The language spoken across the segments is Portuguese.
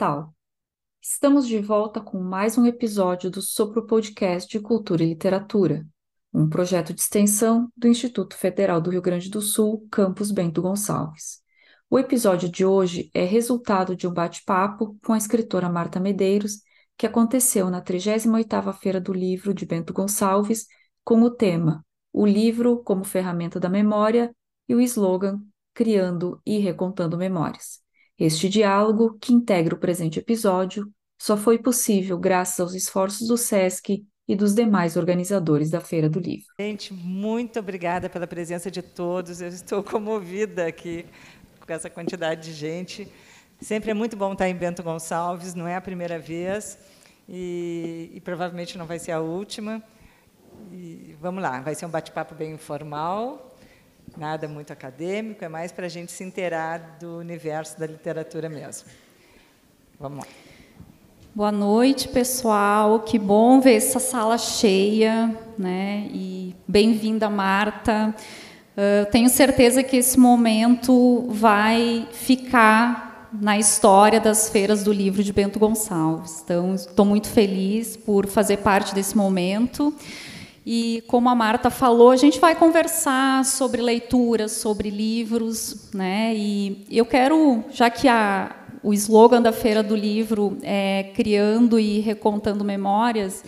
tal? Estamos de volta com mais um episódio do Sopro Podcast de Cultura e Literatura, um projeto de extensão do Instituto Federal do Rio Grande do Sul, Campus Bento Gonçalves. O episódio de hoje é resultado de um bate-papo com a escritora Marta Medeiros, que aconteceu na 38ª Feira do Livro de Bento Gonçalves, com o tema O livro como ferramenta da memória e o slogan Criando e Recontando Memórias. Este diálogo, que integra o presente episódio, só foi possível graças aos esforços do SESC e dos demais organizadores da Feira do Livro. Gente, muito obrigada pela presença de todos. Eu estou comovida aqui com essa quantidade de gente. Sempre é muito bom estar em Bento Gonçalves, não é a primeira vez e, e provavelmente não vai ser a última. E vamos lá, vai ser um bate-papo bem informal, nada muito acadêmico, é mais para a gente se inteirar do universo da literatura mesmo. Vamos lá. Boa noite, pessoal. Que bom ver essa sala cheia, né? E bem-vinda, Marta. Eu tenho certeza que esse momento vai ficar na história das feiras do livro de Bento Gonçalves. Então, estou muito feliz por fazer parte desse momento. E como a Marta falou, a gente vai conversar sobre leituras, sobre livros, né? E eu quero, já que a, o slogan da Feira do Livro é criando e recontando memórias,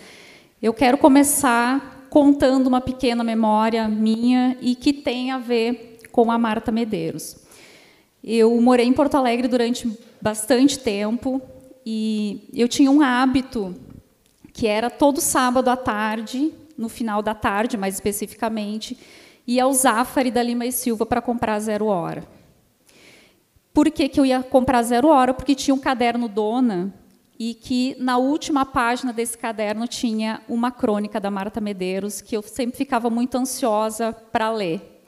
eu quero começar contando uma pequena memória minha e que tem a ver com a Marta Medeiros. Eu morei em Porto Alegre durante bastante tempo e eu tinha um hábito que era todo sábado à tarde, no final da tarde, mais especificamente, ia ao Zafari da Lima e Silva para comprar zero hora. Por que, que eu ia comprar zero hora? Porque tinha um caderno Dona e que na última página desse caderno tinha uma crônica da Marta Medeiros que eu sempre ficava muito ansiosa para ler.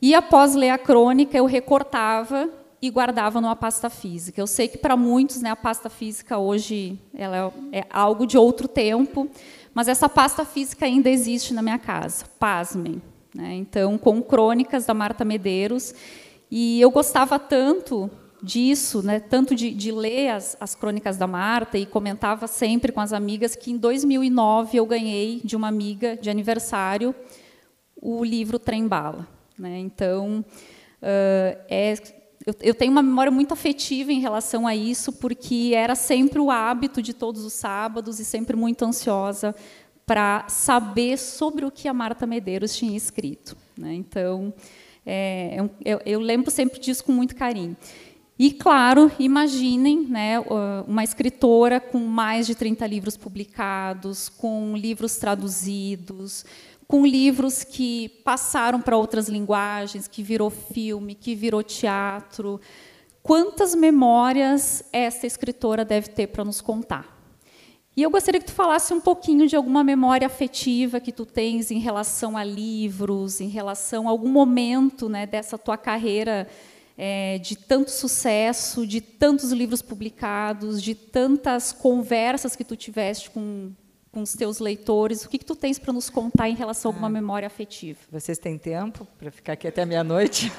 E após ler a crônica, eu recortava e guardava numa pasta física. Eu sei que para muitos, né, a pasta física hoje ela é algo de outro tempo, mas essa pasta física ainda existe na minha casa. Pasmem. Né? Então, com crônicas da Marta Medeiros, e eu gostava tanto disso, né, tanto de, de ler as, as, crônicas da Marta e comentava sempre com as amigas que em 2009 eu ganhei de uma amiga de aniversário o livro Trem Bala. Né? Então, uh, é, eu, eu, tenho uma memória muito afetiva em relação a isso, porque era sempre o hábito de todos os sábados e sempre muito ansiosa para saber sobre o que a Marta Medeiros tinha escrito. Né? Então, é, é eu, eu lembro sempre disso com muito carinho. E, claro, imaginem né, uma escritora com mais de 30 livros publicados, com livros traduzidos, com livros que passaram para outras linguagens, que virou filme, que virou teatro. Quantas memórias essa escritora deve ter para nos contar? E eu gostaria que tu falasse um pouquinho de alguma memória afetiva que tu tens em relação a livros, em relação a algum momento né, dessa tua carreira é, de tanto sucesso, de tantos livros publicados, de tantas conversas que tu tiveste com, com os teus leitores. O que, que tu tens para nos contar em relação a alguma ah. memória afetiva? Vocês têm tempo para ficar aqui até meia-noite?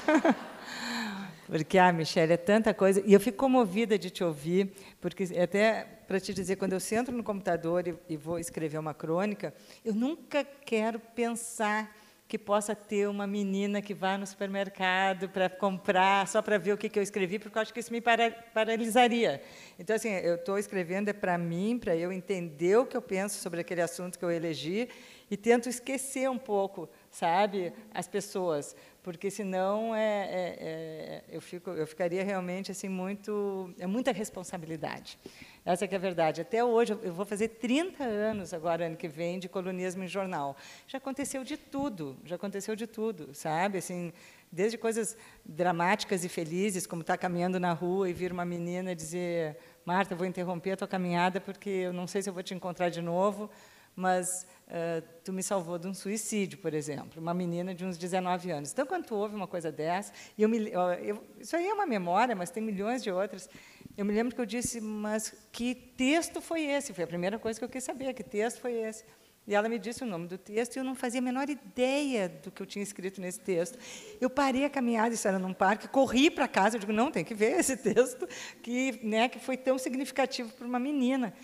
porque, ah, Michelle, é tanta coisa. E eu fico comovida de te ouvir, porque até para te dizer, quando eu sento no computador e, e vou escrever uma crônica, eu nunca quero pensar que possa ter uma menina que vá no supermercado para comprar, só para ver o que, que eu escrevi, porque eu acho que isso me para, paralisaria. Então, assim, eu estou escrevendo é para mim, para eu entender o que eu penso sobre aquele assunto que eu elegi e tento esquecer um pouco, sabe, as pessoas, porque senão é, é, é eu, fico, eu ficaria realmente assim muito, é muita responsabilidade. Essa é a verdade. Até hoje, eu vou fazer 30 anos agora, ano que vem, de colunismo em jornal. Já aconteceu de tudo, já aconteceu de tudo, sabe? Assim, desde coisas dramáticas e felizes, como estar caminhando na rua e vir uma menina dizer Marta, vou interromper a tua caminhada porque eu não sei se eu vou te encontrar de novo, mas uh, tu me salvou de um suicídio, por exemplo, uma menina de uns 19 anos. Então, quando tu ouve uma coisa dessa, eu me, eu, isso aí é uma memória, mas tem milhões de outras, eu me lembro que eu disse, mas que texto foi esse? Foi a primeira coisa que eu quis saber, que texto foi esse? E ela me disse o nome do texto e eu não fazia a menor ideia do que eu tinha escrito nesse texto. Eu parei a caminhada, isso era num parque, corri para casa, eu digo, não, tem que ver esse texto, que, né, que foi tão significativo para uma menina.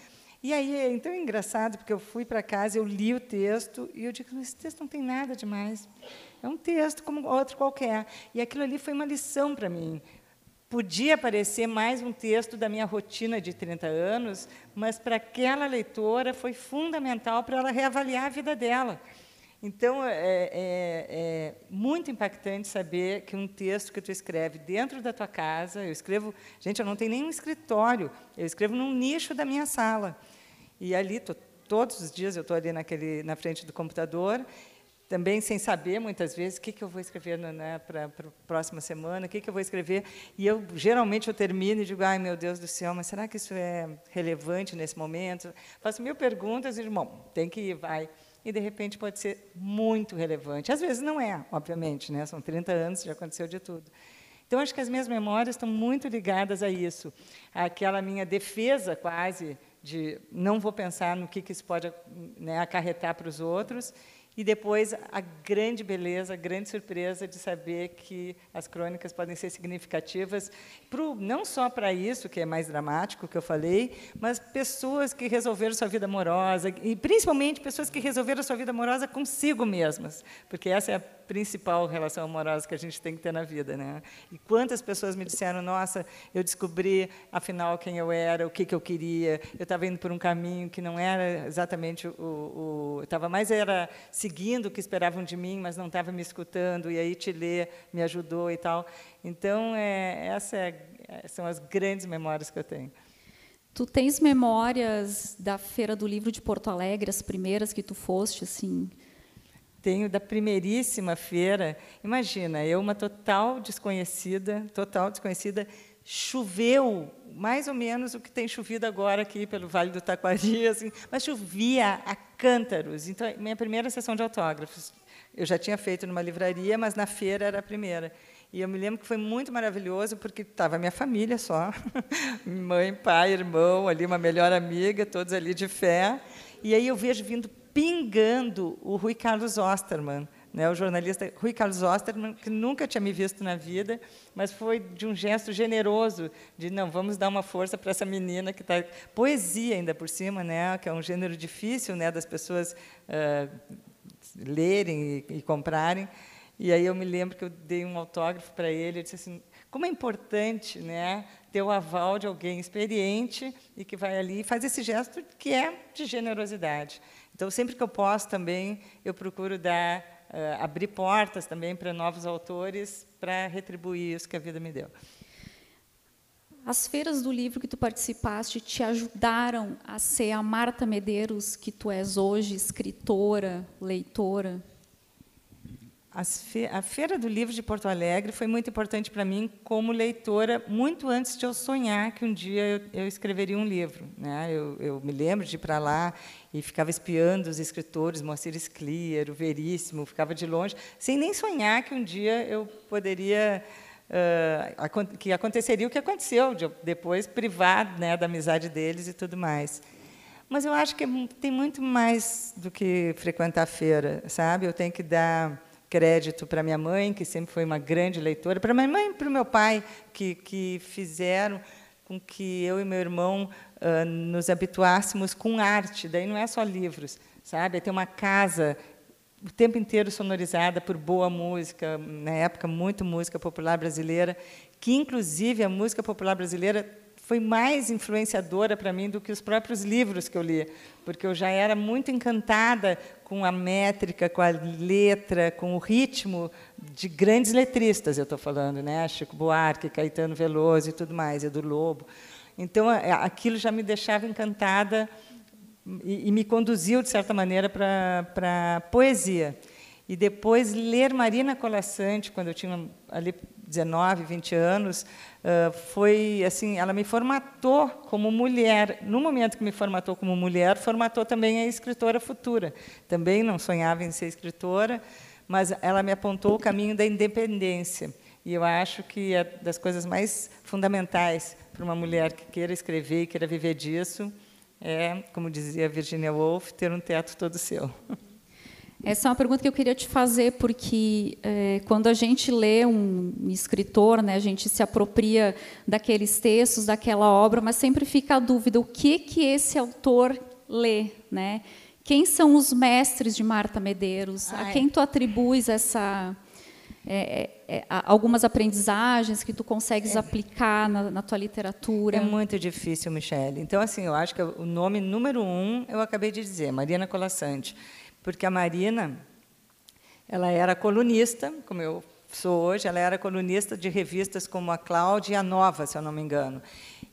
E aí, então é engraçado, porque eu fui para casa, eu li o texto, e eu digo, esse texto não tem nada demais. É um texto como outro qualquer. E aquilo ali foi uma lição para mim. Podia parecer mais um texto da minha rotina de 30 anos, mas para aquela leitora foi fundamental para ela reavaliar a vida dela. Então, é, é, é, muito impactante saber que um texto que tu escreve dentro da tua casa, eu escrevo, gente, eu não tenho nenhum escritório, eu escrevo num nicho da minha sala. E ali, tô, todos os dias eu estou ali naquele, na frente do computador, também sem saber, muitas vezes, o que, que eu vou escrever né, para a próxima semana, o que, que eu vou escrever. E eu, geralmente, eu termino e digo, ai, meu Deus do céu, mas será que isso é relevante nesse momento? Faço mil perguntas e, bom, tem que ir, vai. E, de repente, pode ser muito relevante. Às vezes não é, obviamente, né? são 30 anos, já aconteceu de tudo. Então, acho que as minhas memórias estão muito ligadas a isso, àquela minha defesa, quase, de não vou pensar no que, que isso pode né, acarretar para os outros, e depois a grande beleza, a grande surpresa de saber que as crônicas podem ser significativas, pro, não só para isso, que é mais dramático, que eu falei, mas pessoas que resolveram sua vida amorosa, e principalmente pessoas que resolveram sua vida amorosa consigo mesmas, porque essa é a principal relação amorosa que a gente tem que ter na vida. Né? E quantas pessoas me disseram, nossa, eu descobri, afinal, quem eu era, o que, que eu queria, eu estava indo por um caminho que não era exatamente o... o estava mais era seguindo o que esperavam de mim, mas não estava me escutando, e aí te ler me ajudou e tal. Então, é, essa é, são as grandes memórias que eu tenho. Tu tens memórias da Feira do Livro de Porto Alegre, as primeiras que tu foste, assim, tenho da primeiríssima feira. Imagina, eu, uma total desconhecida, total desconhecida, choveu mais ou menos o que tem chovido agora aqui pelo Vale do Taquari, assim, mas chovia a cântaros. Então, minha primeira sessão de autógrafos, eu já tinha feito numa livraria, mas na feira era a primeira. E eu me lembro que foi muito maravilhoso, porque estava minha família só, mãe, pai, irmão, ali uma melhor amiga, todos ali de fé. E aí eu vejo vindo pingando o Rui Carlos Osterman, né, o jornalista Rui Carlos Osterman, que nunca tinha me visto na vida, mas foi de um gesto generoso, de não, vamos dar uma força para essa menina que está poesia ainda por cima, né, que é um gênero difícil, né, das pessoas uh, lerem e, e, comprarem. E aí eu me lembro que eu dei um autógrafo para ele, eu disse assim, como é importante, né, ter o aval de alguém experiente e que vai ali e faz esse gesto que é de generosidade. Então, sempre que eu posso também, eu procuro dar, uh, abrir portas também para novos autores para retribuir isso que a vida me deu. As feiras do livro que tu participaste te ajudaram a ser a Marta Medeiros que tu és hoje, escritora, leitora? A Feira do Livro de Porto Alegre foi muito importante para mim como leitora, muito antes de eu sonhar que um dia eu, eu escreveria um livro. Né? Eu, eu, me lembro de ir para lá e ficava espiando os escritores, Moacir Sclier, o Veríssimo, ficava de longe, sem nem sonhar que um dia eu poderia... Uh, que aconteceria o que aconteceu, de depois privar né, da amizade deles e tudo mais. Mas eu acho que é tem muito mais do que frequentar a feira, sabe? Eu tenho que dar crédito para minha mãe, que sempre foi uma grande leitora, para minha mãe e para o meu pai, que, que fizeram com que eu e meu irmão uh, nos habituássemos com arte. Daí não é só livros, sabe? É ter uma casa o tempo inteiro sonorizada por boa música, na época muito música popular brasileira, que inclusive a música popular brasileira foi mais influenciadora para mim do que os próprios livros que eu li, porque eu já era muito encantada com a métrica, com a letra, com o ritmo de grandes letristas, eu estou falando, né? Chico Buarque, Caetano Veloso e tudo mais, Edu Lobo. Então, aquilo já me deixava encantada e, e me conduziu, de certa maneira, para a poesia. E depois ler Marina Colassante, quando eu tinha ali 19, 20 anos, foi assim, ela me formatou como mulher. No momento que me formatou como mulher, formatou também a escritora futura. Também não sonhava em ser escritora, mas ela me apontou o caminho da independência. E eu acho que é das coisas mais fundamentais para uma mulher que queira escrever e queira viver disso é, como dizia Virginia Woolf, ter um teto todo seu. Essa é uma pergunta que eu queria te fazer, porque é, quando a gente lê um escritor, né, a gente se apropria daqueles textos, daquela obra, mas sempre fica a dúvida: o que que esse autor lê, né? Quem são os mestres de Marta Medeiros? Ai. A quem tu atribuis essa é, é, é algumas aprendizagens que tu consegues é. aplicar na, na, tua literatura? É muito difícil, Michele. Então, assim, eu acho que o nome número um eu acabei de dizer, Mariana Colassante porque a Marina ela era colunista, como eu sou hoje, ela era colunista de revistas como a Cláudia e a Nova, se eu não me engano.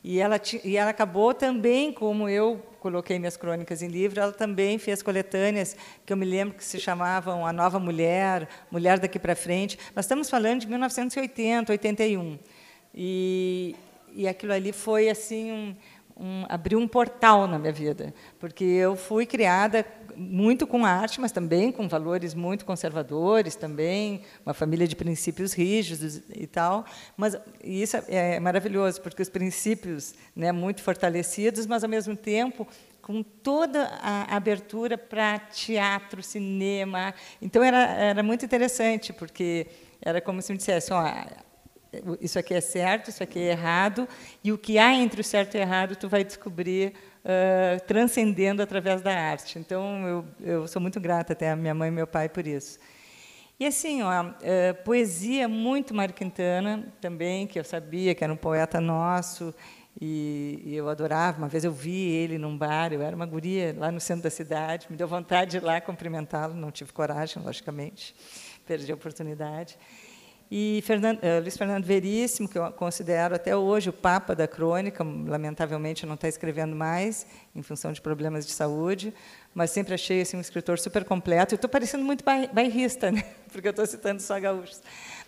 E ela, e ela acabou também, como eu coloquei minhas crônicas em livro, ela também fez coletâneas que eu me lembro que se chamavam A Nova Mulher, Mulher daqui para frente. Nós estamos falando de 1980, 81. E, e aquilo ali foi assim um, um, abriu um portal na minha vida, porque eu fui criada muito com arte, mas também com valores muito conservadores, também uma família de princípios rígidos e tal. Mas isso é maravilhoso, porque os princípios, né, muito fortalecidos, mas ao mesmo tempo com toda a abertura para teatro, cinema. Então era era muito interessante, porque era como se me dissesse, ó, isso aqui é certo, isso aqui é errado, e o que há entre o certo e o errado tu vai descobrir uh, transcendendo através da arte. Então, eu, eu sou muito grata até a minha mãe e meu pai por isso. E assim, ó, uh, poesia muito Mário Quintana também, que eu sabia que era um poeta nosso, e, e, eu adorava. Uma vez eu vi ele num bar, eu era uma guria lá no centro da cidade, me deu vontade de ir lá cumprimentá-lo, não tive coragem, logicamente, perdi a oportunidade. E Fernando, uh, Luiz Fernando Veríssimo, que eu considero até hoje o papa da crônica, lamentavelmente não está escrevendo mais, em função de problemas de saúde, mas sempre achei assim, um escritor super completo. E estou parecendo muito bairrista, né? porque eu estou citando só gaúchos.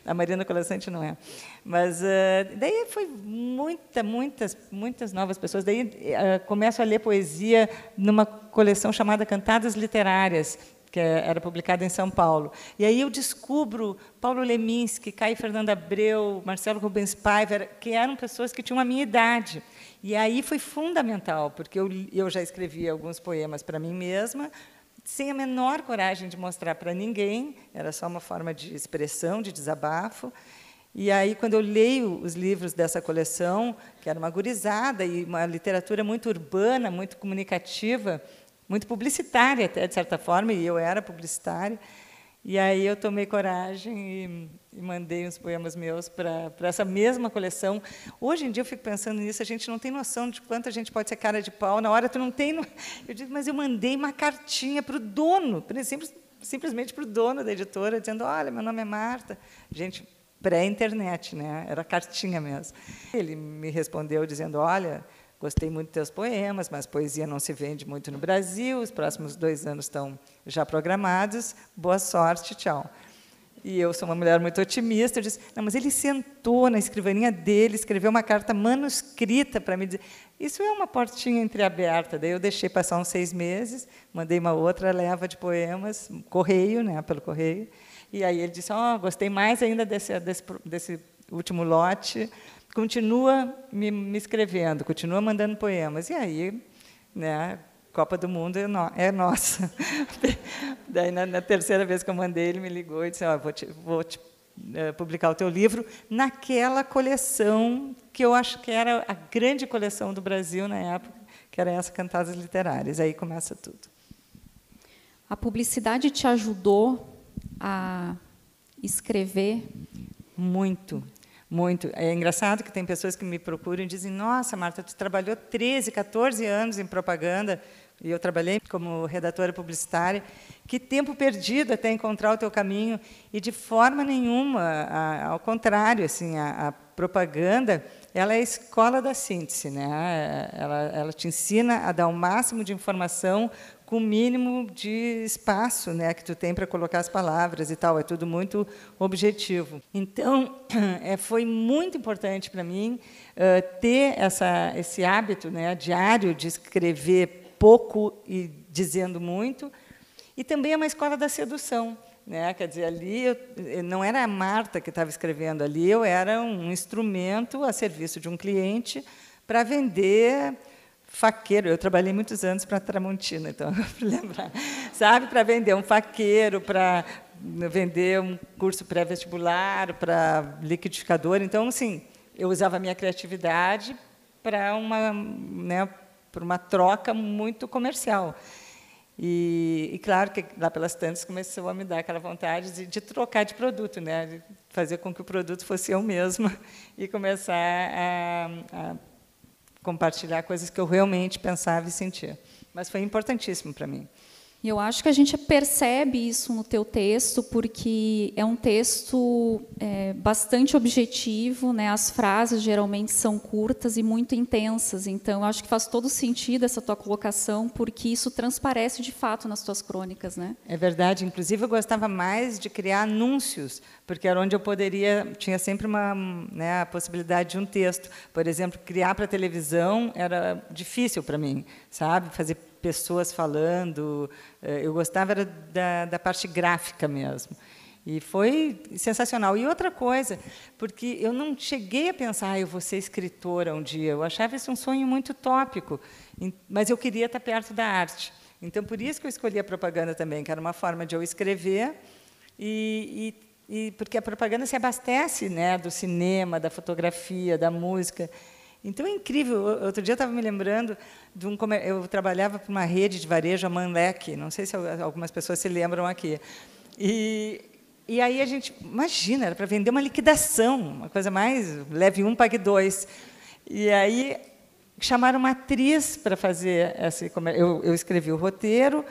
A Marina Colassante não é. Mas uh, daí foi muita, muitas, muitas novas pessoas. Daí uh, começo a ler poesia numa coleção chamada Cantadas Literárias, que era publicada em São Paulo. E aí eu descubro Paulo Leminski, Caio Fernando Abreu, Marcelo Rubens Paiva, que eram pessoas que tinham a minha idade. E aí foi fundamental, porque eu, eu já escrevia alguns poemas para mim mesma, sem a menor coragem de mostrar para ninguém, era só uma forma de expressão, de desabafo. E aí, quando eu leio os livros dessa coleção, que era uma gurizada e uma literatura muito urbana, muito comunicativa, muito publicitária até de certa forma e eu era publicitária. E aí eu tomei coragem e, e mandei uns poemas meus para essa mesma coleção. Hoje em dia eu fico pensando nisso a gente não tem noção de quanto a gente pode ser cara de pau. Na hora tu não tem eu digo mas eu mandei uma cartinha para o dono simples, simplesmente para o dono da editora dizendo olha meu nome é Marta. Gente pré-internet né? Era cartinha mesmo. Ele me respondeu dizendo olha Gostei muito dos teus poemas, mas poesia não se vende muito no Brasil. Os próximos dois anos estão já programados. Boa sorte, tchau. E eu sou uma mulher muito otimista. Eu disse: não, mas ele sentou na escrivaninha dele, escreveu uma carta manuscrita para me dizer. Isso é uma portinha entreaberta. Daí eu deixei passar uns seis meses, mandei uma outra leva de poemas, correio, né, pelo correio. E aí ele disse: oh, gostei mais ainda desse, desse, desse último lote continua me, me, escrevendo, continua mandando poemas. E aí, né, Copa do Mundo é, no, é nossa. Daí, na, na, terceira vez que eu mandei, ele me ligou e disse: oh, vou, te, vou te, uh, publicar o teu livro naquela coleção que eu acho que era a grande coleção do Brasil na época, que era essa Cantadas Literárias. Aí começa tudo. A publicidade te ajudou a escrever? Muito. Muito. É engraçado que tem pessoas que me procuram e dizem: Nossa, Marta, tu trabalhou 13, 14 anos em propaganda e eu trabalhei como redatora publicitária. Que tempo perdido até encontrar o teu caminho e de forma nenhuma, a, ao contrário, assim, a, a, propaganda ela é a escola da síntese, né? Ela, ela te ensina a dar o máximo de informação com o mínimo de espaço né, que tu tem para colocar as palavras e tal. É tudo muito objetivo. Então, é, foi muito importante para mim uh, ter essa, esse hábito né, diário de escrever pouco e dizendo muito. E também é uma escola da sedução. Né? Quer dizer, ali eu, não era a Marta que estava escrevendo, ali eu era um instrumento a serviço de um cliente para vender faqueiro. Eu trabalhei muitos anos para Tramontina, então, para lembrar. Sabe, para vender um faqueiro, para vender um curso pré-vestibular, para liquidificador. Então, assim, eu usava a minha criatividade para uma, né, para uma troca muito comercial. E, e, claro que lá pelas tantas começou a me dar aquela vontade de, de, trocar de produto, né, de fazer com que o produto fosse eu mesma e começar a, a compartilhar coisas que eu realmente pensava e sentia. Mas foi importantíssimo para mim. E eu acho que a gente percebe isso no teu texto, porque é um texto é, bastante objetivo, né? as frases geralmente são curtas e muito intensas, então eu acho que faz todo sentido essa tua colocação, porque isso transparece de fato nas tuas crônicas. Né? É verdade, inclusive eu gostava mais de criar anúncios, porque era onde eu poderia, tinha sempre uma, né, a possibilidade de um texto. Por exemplo, criar para televisão era difícil para mim, sabe? Fazer pessoas falando. Eh, eu gostava da, da parte gráfica mesmo. E foi sensacional. E outra coisa, porque eu não cheguei a pensar, ah, eu vou ser escritora um dia. Eu achava isso um sonho muito tópico, mas eu queria estar perto da arte. Então, por isso que eu escolhi a propaganda também, que era uma forma de eu escrever e, e, e porque a propaganda se abastece né, do cinema, da fotografia, da música. Então é incrível. Outro dia eu estava me lembrando de um eu trabalhava para uma rede de varejo, a Manlec, não sei se algumas pessoas se lembram aqui. E e aí a gente imagina, era para vender uma liquidação, uma coisa mais leve um pague dois. E aí chamaram uma atriz para fazer esse eu, eu escrevi o roteiro,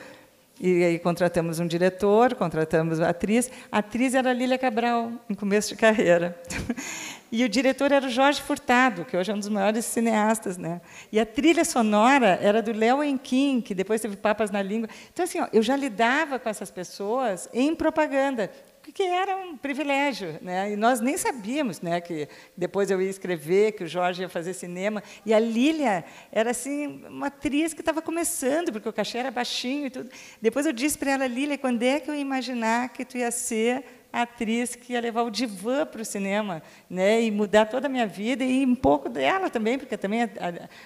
e aí contratamos um diretor, contratamos a atriz. A atriz era a Lília Cabral, em começo de carreira. E o diretor era o Jorge Furtado, que hoje é um dos maiores cineastas. Né? E a trilha sonora era do Léo Enquim, que depois teve Papas na Língua. Então, assim, ó, eu já lidava com essas pessoas em propaganda que era um privilégio, né? E nós nem sabíamos, né, que depois eu ia escrever, que o Jorge ia fazer cinema, e a Lília era assim uma atriz que estava começando, porque o cachê era baixinho e tudo. Depois eu disse para ela, Lília, quando é que eu ia imaginar que tu ia ser atriz que ia levar o divã para o cinema, né, e mudar toda a minha vida e um pouco dela também, porque também a,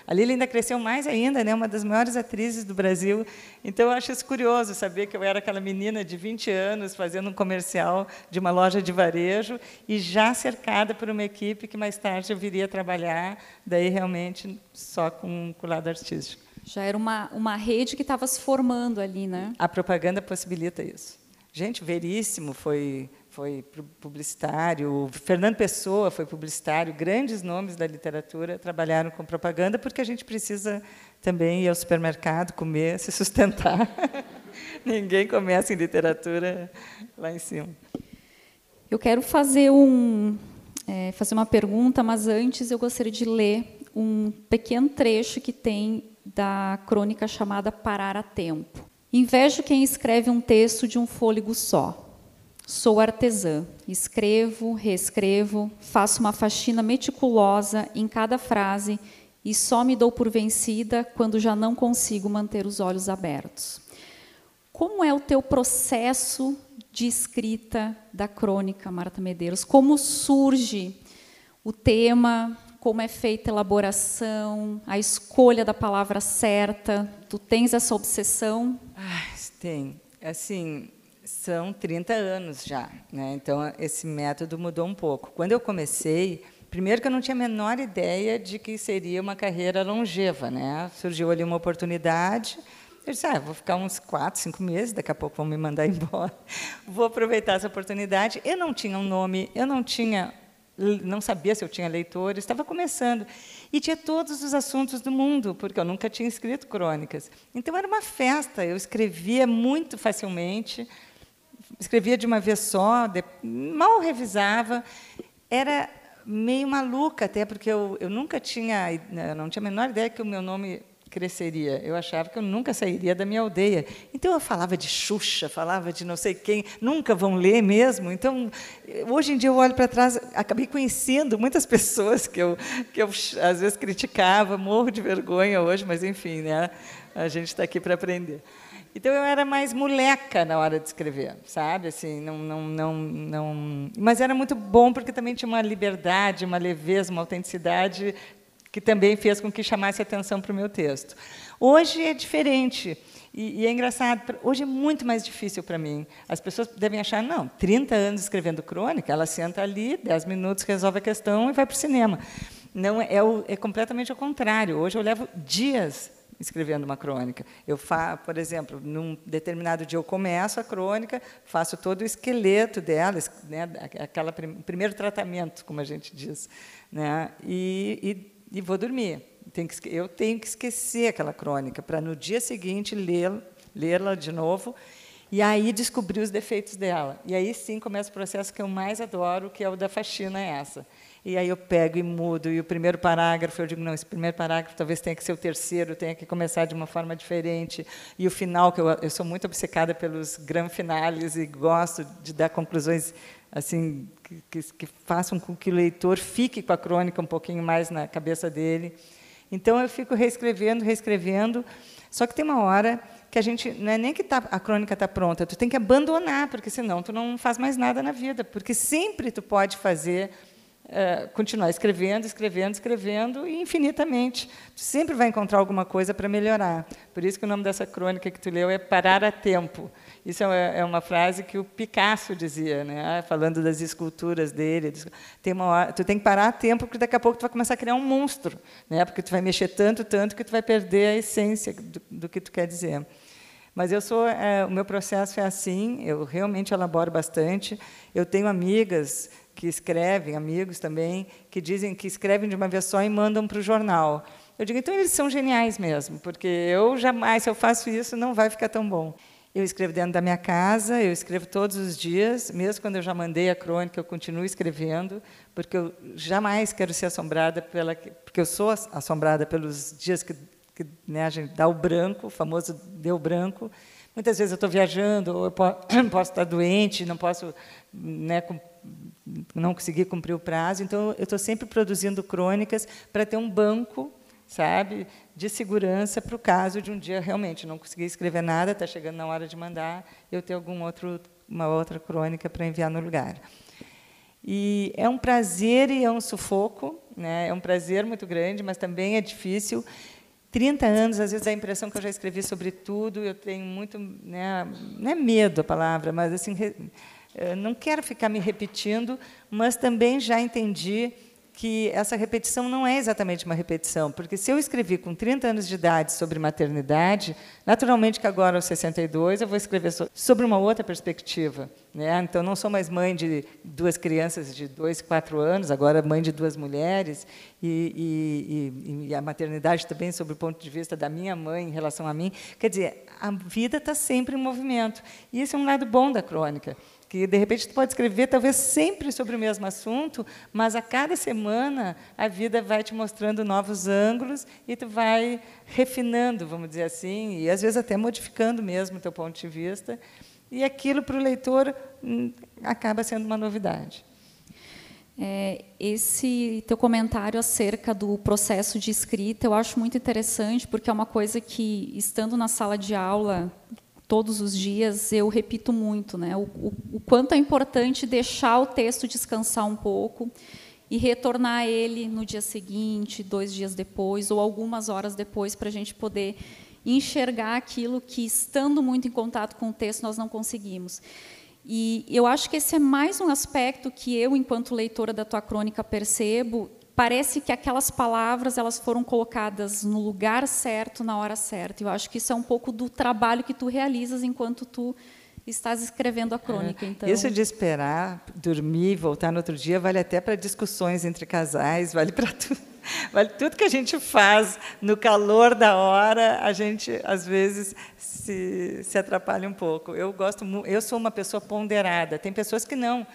a, Lili ainda cresceu mais ainda, né, uma das maiores atrizes do Brasil. Então eu acho isso curioso saber que eu era aquela menina de 20 anos fazendo um comercial de uma loja de varejo e já cercada por uma equipe que mais tarde eu viria a trabalhar, daí realmente só com, com o lado artístico. Já era uma, uma rede que estava se formando ali, né? A propaganda possibilita isso. Gente, Veríssimo foi foi publicitário, Fernando Pessoa foi publicitário, grandes nomes da literatura trabalharam com propaganda, porque a gente precisa também ir ao supermercado, comer, se sustentar. Ninguém começa em literatura lá em cima. Eu quero fazer um é, fazer uma pergunta, mas antes eu gostaria de ler um pequeno trecho que tem da crônica chamada Parar a Tempo. Invejo quem escreve um texto de um fôlego só Sou artesã, escrevo, reescrevo, faço uma faxina meticulosa em cada frase e só me dou por vencida quando já não consigo manter os olhos abertos. Como é o teu processo de escrita da crônica, Marta Medeiros? Como surge o tema? Como é feita a elaboração, a escolha da palavra certa? Tu tens essa obsessão? Ah, tem. Assim, são 30 anos já, né? então esse método mudou um pouco. Quando eu comecei, primeiro que eu não tinha a menor ideia de que seria uma carreira longeva, né? Surgiu ali uma oportunidade, eu disse, ah, vou ficar uns quatro, cinco meses, daqui a pouco vão me mandar embora. Vou aproveitar essa oportunidade. Eu não tinha um nome, eu não tinha, não sabia se eu tinha leitores, estava começando. E tinha todos os assuntos do mundo, porque eu nunca tinha escrito crônicas. Então era uma festa, eu escrevia muito facilmente, escrevia de uma vez só, de, mal revisava. Era meio maluca até, porque eu, eu nunca tinha, eu não tinha a menor ideia que o meu nome cresceria. Eu achava que eu nunca sairia da minha aldeia. Então eu falava de Xuxa, falava de não sei quem, nunca vão ler mesmo. Então, hoje em dia eu olho para trás, acabei conhecendo muitas pessoas que eu que eu às vezes criticava, morro de vergonha hoje, mas enfim, né? A gente está aqui para aprender. Então eu era mais moleca na hora de escrever, sabe? Assim, não, não, não, não. Mas era muito bom porque também tinha uma liberdade, uma leveza, uma autenticidade que também fez com que chamasse atenção para o meu texto. Hoje é diferente. E, e, é engraçado, hoje é muito mais difícil para mim. As pessoas devem achar, não, 30 anos escrevendo crônica, ela senta ali, 10 minutos, resolve a questão e vai para o cinema. Não, é, o, é completamente ao contrário. Hoje eu levo dias escrevendo uma crônica. Eu faço, por exemplo, num determinado dia eu começo a crônica, faço todo o esqueleto dela, né, aquela prim, primeiro tratamento, como a gente diz, né, e, e, e vou dormir. Tenho que, eu tenho que esquecer aquela crônica para no dia seguinte lê-la lê de novo e aí descobrir os defeitos dela. E aí sim começa o processo que eu mais adoro, que é o da faxina essa. E aí eu pego e mudo, e o primeiro parágrafo, eu digo, não, esse primeiro parágrafo talvez tenha que ser o terceiro, tenha que começar de uma forma diferente. E o final, que eu, eu sou muito obcecada pelos gran finales e gosto de dar conclusões assim que, que, que façam com que o leitor fique com a crônica um pouquinho mais na cabeça dele. Então eu fico reescrevendo, reescrevendo, só que tem uma hora que a gente não é nem que tá, a crônica está pronta, tu tem que abandonar, porque senão tu não faz mais nada na vida, porque sempre tu pode fazer é, continuar escrevendo, escrevendo, escrevendo e infinitamente. Tu sempre vai encontrar alguma coisa para melhorar. Por isso que o nome dessa crônica que tu leu é Parar a Tempo. Isso é, é uma frase que o Picasso dizia, né? falando das esculturas dele. Tem uma hora, tu tem que parar a tempo, porque daqui a pouco tu vai começar a criar um monstro, né? porque tu vai mexer tanto, tanto, que tu vai perder a essência do, do que tu quer dizer. Mas eu sou, é, o meu processo é assim. Eu realmente elaboro bastante. Eu tenho amigas que escrevem, amigos também, que dizem que escrevem de uma vez só e mandam para o jornal. Eu digo, então eles são geniais mesmo, porque eu jamais, se eu faço isso, não vai ficar tão bom. Eu escrevo dentro da minha casa, eu escrevo todos os dias, mesmo quando eu já mandei a crônica, eu continuo escrevendo, porque eu jamais quero ser assombrada pela, porque eu sou assombrada pelos dias que, que né, a gente dá o branco, o famoso deu branco. Muitas vezes eu estou viajando, ou eu posso estar doente, não posso né, não consegui cumprir o prazo, então eu estou sempre produzindo crônicas para ter um banco, sabe, de segurança para o caso de um dia realmente não conseguir escrever nada, está chegando na hora de mandar, eu ter algum outro, uma outra crônica para enviar no lugar. E é um prazer e é um sufoco, né? É um prazer muito grande, mas também é difícil. 30 anos, às vezes a impressão que eu já escrevi sobre tudo, eu tenho muito, né, não é medo a palavra, mas assim não quero ficar me repetindo, mas também já entendi que essa repetição não é exatamente uma repetição, porque se eu escrevi com 30 anos de idade sobre maternidade, naturalmente que agora aos 62 eu vou escrever sobre uma outra perspectiva, né? Então não sou mais mãe de duas crianças de dois, quatro anos, agora mãe de duas mulheres e, e, e a maternidade também sob o ponto de vista da minha mãe em relação a mim, quer dizer a vida está sempre em movimento e esse é um lado bom da crônica que de repente tu pode escrever talvez sempre sobre o mesmo assunto, mas a cada semana a vida vai te mostrando novos ângulos e tu vai refinando, vamos dizer assim, e às vezes até modificando mesmo o teu ponto de vista, e aquilo para o leitor hum, acaba sendo uma novidade. É, esse teu comentário acerca do processo de escrita eu acho muito interessante porque é uma coisa que estando na sala de aula todos os dias eu repito muito, né? O, o, o, quanto é importante deixar o texto descansar um pouco e retornar ele no dia seguinte, dois dias depois ou algumas horas depois, para a gente poder enxergar aquilo que, estando muito em contato com o texto, nós não conseguimos. E eu acho que esse é mais um aspecto que eu, enquanto leitora da tua crônica, percebo parece que aquelas palavras elas foram colocadas no lugar certo na hora certa. Eu acho que isso é um pouco do trabalho que tu realizas enquanto tu estás escrevendo a crônica. É. Então isso de esperar, dormir, voltar no outro dia vale até para discussões entre casais, vale para tudo. Vale tudo que a gente faz no calor da hora, a gente às vezes se, se atrapalha um pouco. Eu gosto, eu sou uma pessoa ponderada. Tem pessoas que não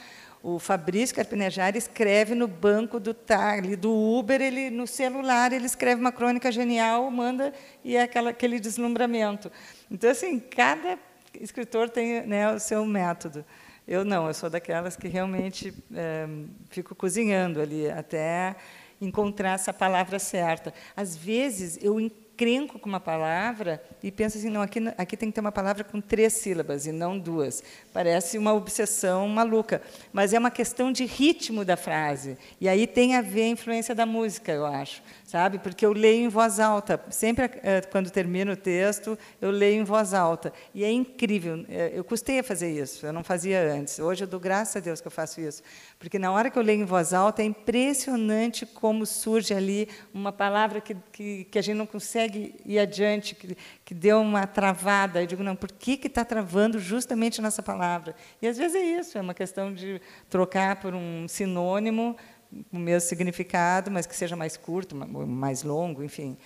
o Fabrício Carpinejar escreve no banco do táxi, do Uber, ele no celular, ele escreve uma crônica genial, manda e é aquela, aquele deslumbramento. Então, assim, cada escritor tem né, o seu método. Eu não, eu sou daquelas que realmente é, fico cozinhando ali até encontrar essa palavra certa. Às vezes eu encrenco com uma palavra e penso assim, não, aqui, aqui tem que ter uma palavra com três sílabas e não duas. Parece uma obsessão maluca, mas é uma questão de ritmo da frase. E aí tem a ver a influência da música, eu acho. Sabe? Porque eu leio em voz alta. Sempre, eh, quando termino o texto, eu leio em voz alta. E é incrível. Eh, eu custei a fazer isso, eu não fazia antes. Hoje eu dou graças a Deus que eu faço isso. Porque na hora que eu leio em voz alta, é impressionante como surge ali uma palavra que, que, que a gente não consegue ir adiante, que, que deu uma travada. Eu digo, não, por que está travando justamente nessa palavra? E às vezes é isso, é uma questão de trocar por um sinônimo o mesmo significado, mas que seja mais curto, mais longo, enfim.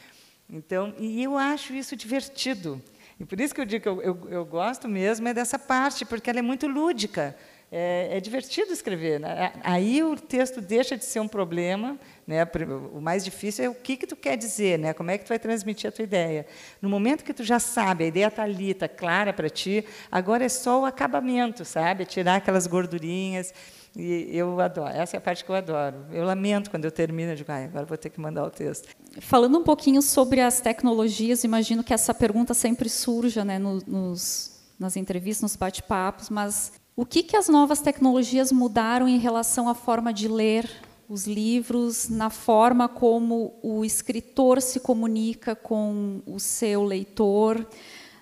Então, e eu acho isso divertido. E por isso que eu digo que eu, eu, eu gosto mesmo é dessa parte, porque ela é muito lúdica. É, é, divertido escrever. Né? Aí o texto deixa de ser um problema. Né? O mais difícil é o que, que tu quer dizer, né? como é que tu vai transmitir a tua ideia. No momento que tu já sabe, a ideia está ali, está clara para ti, agora é só o acabamento, sabe? Tirar aquelas gordurinhas. E eu adoro, essa é a parte que eu adoro. Eu lamento quando eu termino, eu digo, ah, agora vou ter que mandar o texto. Falando um pouquinho sobre as tecnologias, imagino que essa pergunta sempre surja né, nos, nas entrevistas, nos bate-papos, mas o que, que as novas tecnologias mudaram em relação à forma de ler os livros, na forma como o escritor se comunica com o seu leitor?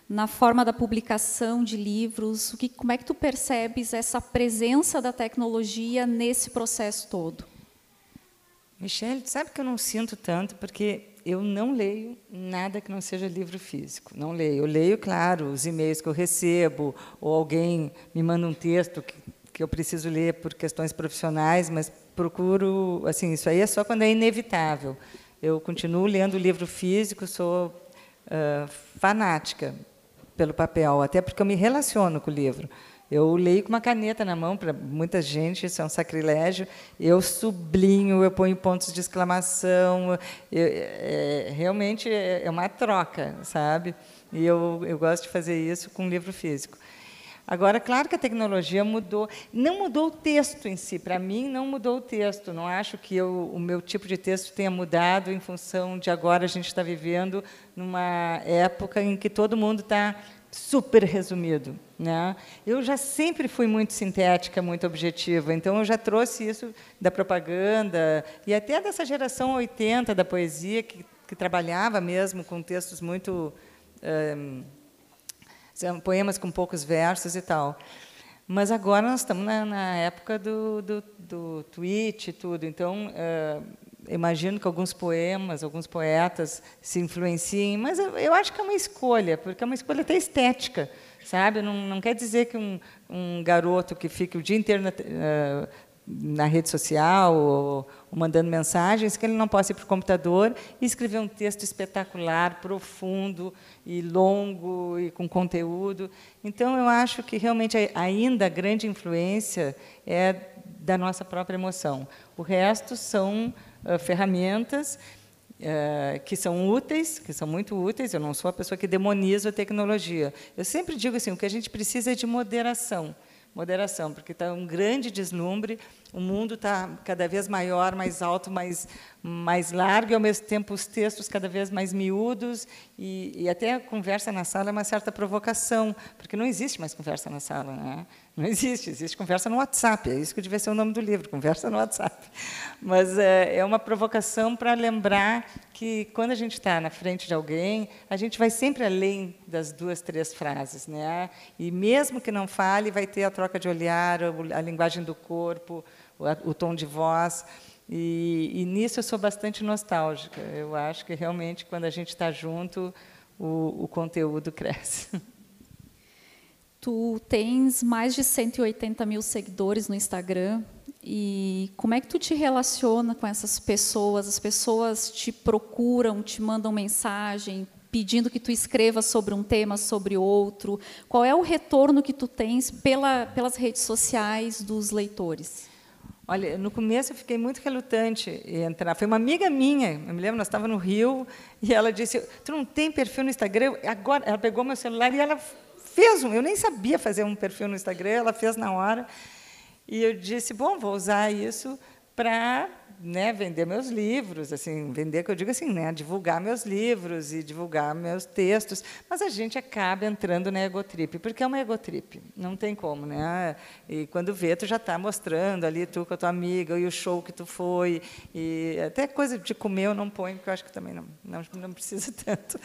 Na forma da publicação de livros? O que, como é que tu percebes essa presença da tecnologia nesse processo todo? Michelle, sabe que eu não sinto tanto porque eu não leio nada que não seja livro físico. Não leio. Eu leio, claro, os e-mails que eu recebo ou alguém me manda um texto que, que eu preciso ler por questões profissionais, mas procuro, assim, isso aí é só quando é inevitável. Eu continuo lendo livro físico, sou uh, fanática pelo papel, até porque eu me relaciono com o livro. Eu leio com uma caneta na mão, para muita gente isso é um sacrilégio. Eu sublinho, eu ponho pontos de exclamação. Eu, é, realmente é, é uma troca, sabe? E eu, eu gosto de fazer isso com livro físico. Agora, claro que a tecnologia mudou. Não mudou o texto em si. Para mim, não mudou o texto. Não acho que eu, o meu tipo de texto tenha mudado em função de agora a gente está vivendo numa época em que todo mundo está super resumido. Né? Eu já sempre fui muito sintética, muito objetiva, então eu já trouxe isso da propaganda e até dessa geração 80 da poesia, que, que trabalhava mesmo com textos muito. Um, são poemas com poucos versos e tal. Mas agora nós estamos na, na época do, do, do tweet e tudo, então uh, imagino que alguns poemas, alguns poetas se influenciem, mas eu, eu, acho que é uma escolha, porque é uma escolha até estética, sabe? Não, não quer dizer que um, um garoto que fique o dia inteiro na, uh, na rede social ou, mandando mensagens, que ele não possa ir para o computador e escrever um texto espetacular, profundo e longo e com conteúdo. Então, eu acho que realmente ainda a grande influência é da nossa própria emoção. O resto são uh, ferramentas uh, que são úteis, que são muito úteis. Eu não sou a pessoa que demoniza a tecnologia. Eu sempre digo assim, o que a gente precisa é de moderação moderação, porque está um grande deslumbre, o mundo está cada vez maior, mais alto, mais, mais largo, e, ao mesmo tempo, os textos cada vez mais miúdos, e, e até a conversa na sala é uma certa provocação, porque não existe mais conversa na sala. Né? Não existe, existe conversa no WhatsApp, é isso que devia ser o nome do livro, conversa no WhatsApp. Mas é, é uma provocação para lembrar que, quando a gente está na frente de alguém, a gente vai sempre além das duas, três frases. Né? E, mesmo que não fale, vai ter a troca de olhar, a linguagem do corpo, o, tom de voz. E, e, nisso eu sou bastante nostálgica. Eu acho que, realmente, quando a gente está junto, o, o conteúdo cresce. Tu tens mais de 180 mil seguidores no Instagram. E como é que tu te relaciona com essas pessoas? As pessoas te procuram, te mandam mensagem, pedindo que tu escreva sobre um tema, sobre outro. Qual é o retorno que tu tens pela, pelas redes sociais dos leitores? Olha, no começo eu fiquei muito relutante em entrar. Foi uma amiga minha, eu me lembro, nós estávamos no Rio, e ela disse: Tu não tem perfil no Instagram? Agora, ela pegou meu celular e ela fez um. Eu nem sabia fazer um perfil no Instagram, ela fez na hora. E eu disse: bom, vou usar isso para né, vender meus livros, assim, vender que eu digo assim, né, divulgar meus livros e divulgar meus textos, mas a gente acaba entrando na egotrip, porque é uma egotrip, não tem como, né? E quando vê, tu já está mostrando ali tu com a tua amiga e o show que tu foi e até coisa de comer eu não ponho, porque eu acho que também não não, não precisa tanto.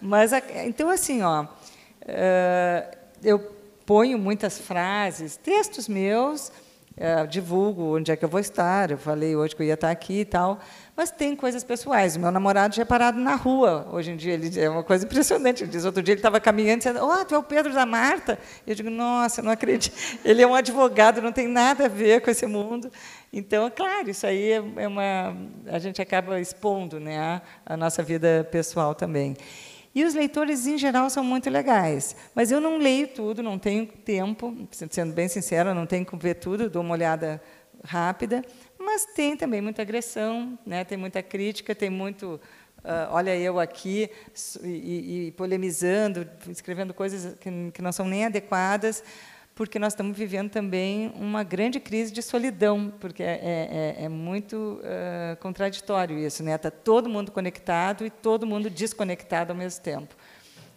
Mas então assim, ó, uh, eu ponho muitas frases, textos meus é, divulgo onde é que eu vou estar. Eu falei hoje que eu ia estar aqui e tal. Mas tem coisas pessoais. O meu namorado já é parado na rua. Hoje em dia, ele é uma coisa impressionante. Ele diz, outro dia ele estava caminhando e disse, oh, tu é o Pedro da Marta. Eu digo, nossa, não acredito. Ele é um advogado, não tem nada a ver com esse mundo. Então, é claro, isso aí é, é uma... A gente acaba expondo né, a nossa vida pessoal também. E os leitores, em geral, são muito legais. Mas eu não leio tudo, não tenho tempo, sendo bem sincera, não tenho que ver tudo, dou uma olhada rápida. Mas tem também muita agressão, né? tem muita crítica, tem muito. Uh, olha eu aqui e, e, polemizando, escrevendo coisas que, que não são nem adequadas porque nós estamos vivendo também uma grande crise de solidão, porque é, é, é, é muito uh, contraditório isso, né? Está todo mundo conectado e todo mundo desconectado ao mesmo tempo.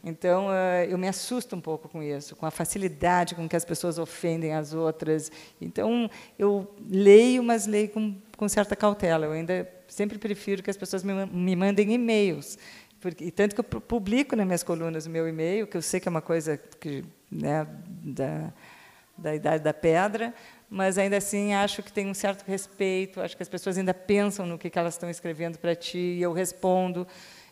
Então, eu me assusto um pouco com isso, com a facilidade com que as pessoas ofendem as outras. Então, eu leio, mas leio com, com certa cautela. Eu ainda sempre prefiro que as pessoas me, me mandem e-mails. Porque, e tanto que eu publico nas minhas colunas o meu e-mail, que eu sei que é uma coisa que, né, da, da idade da pedra, mas ainda assim acho que tem um certo respeito, acho que as pessoas ainda pensam no que, elas estão escrevendo para ti, e eu respondo.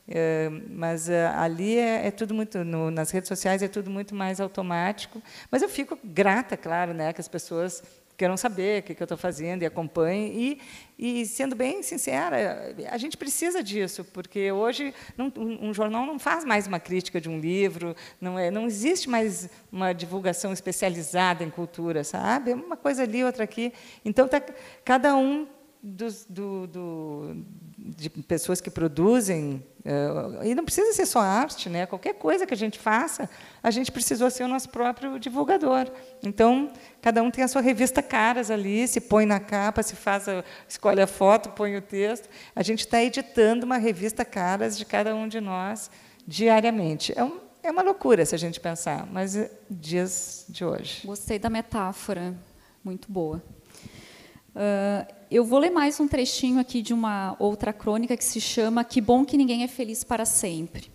É, mas é, ali é, é, tudo muito no, nas redes sociais é tudo muito mais automático mas eu fico grata claro né que as pessoas queiram saber o que, que eu estou fazendo e acompanhem. E, e, sendo bem sincera, a gente precisa disso, porque hoje não, um, um, jornal não faz mais uma crítica de um livro, não, é, não existe mais uma divulgação especializada em cultura, sabe? Uma coisa ali, outra aqui. Então, tá, cada um dos, do, do, de pessoas que produzem, uh, e não precisa ser só arte, né? qualquer coisa que a gente faça, a gente precisou ser o nosso próprio divulgador. Então, cada um tem a sua revista Caras ali, se põe na capa, se faz a, escolhe a foto, põe o texto. A gente está editando uma revista Caras de cada um de nós diariamente. É, um, é uma loucura se a gente pensar, mas é dias de hoje. Gostei da metáfora, muito boa. Uh, eu vou ler mais um trechinho aqui de uma outra crônica que se chama Que Bom Que Ninguém é Feliz para Sempre.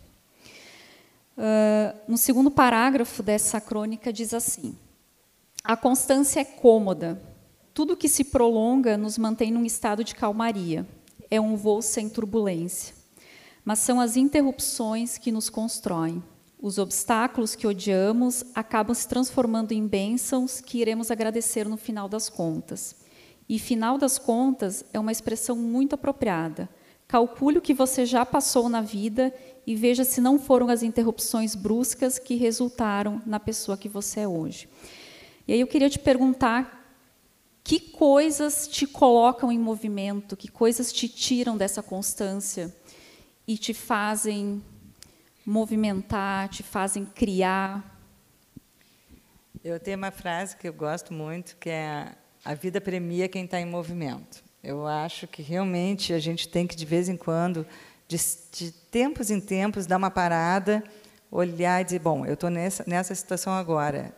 Uh, no segundo parágrafo dessa crônica diz assim: A constância é cômoda. Tudo que se prolonga nos mantém num estado de calmaria. É um voo sem turbulência. Mas são as interrupções que nos constroem. Os obstáculos que odiamos acabam se transformando em bênçãos que iremos agradecer no final das contas. E final das contas é uma expressão muito apropriada. Calcule o que você já passou na vida e veja se não foram as interrupções bruscas que resultaram na pessoa que você é hoje. E aí eu queria te perguntar que coisas te colocam em movimento, que coisas te tiram dessa constância e te fazem movimentar, te fazem criar. Eu tenho uma frase que eu gosto muito, que é a vida premia quem está em movimento. Eu acho que realmente a gente tem que, de vez em quando, de, de tempos em tempos, dar uma parada, olhar e dizer: bom, eu estou nessa, nessa situação agora,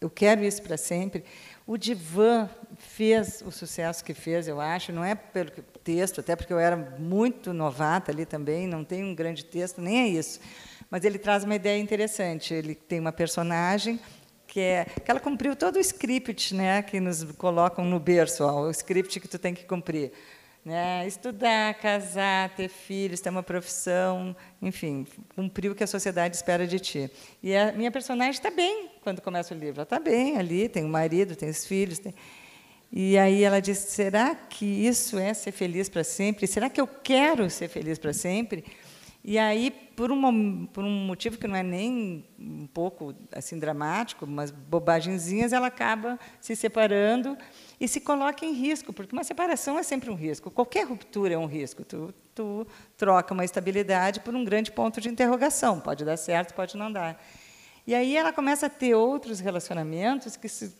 eu quero isso para sempre. O Divan fez o sucesso que fez, eu acho, não é pelo texto, até porque eu era muito novata ali também, não tem um grande texto, nem é isso. Mas ele traz uma ideia interessante. Ele tem uma personagem que é que ela cumpriu todo o script, né, que nos colocam no berço, ó, o script que tu tem que cumprir, né, estudar, casar, ter filhos, ter uma profissão, enfim, cumprir o que a sociedade espera de ti. E a minha personagem está bem quando começa o livro, ela está bem ali, tem o um marido, tem os filhos, tem... E aí ela diz: será que isso é ser feliz para sempre? Será que eu quero ser feliz para sempre? E aí, por por um motivo que não é nem um pouco assim dramático, mas bobagenzinhas, ela acaba se separando e se coloca em risco, porque uma separação é sempre um risco. Qualquer ruptura é um risco. Tu, tu troca uma estabilidade por um grande ponto de interrogação. Pode dar certo, pode não dar. E aí ela começa a ter outros relacionamentos que se,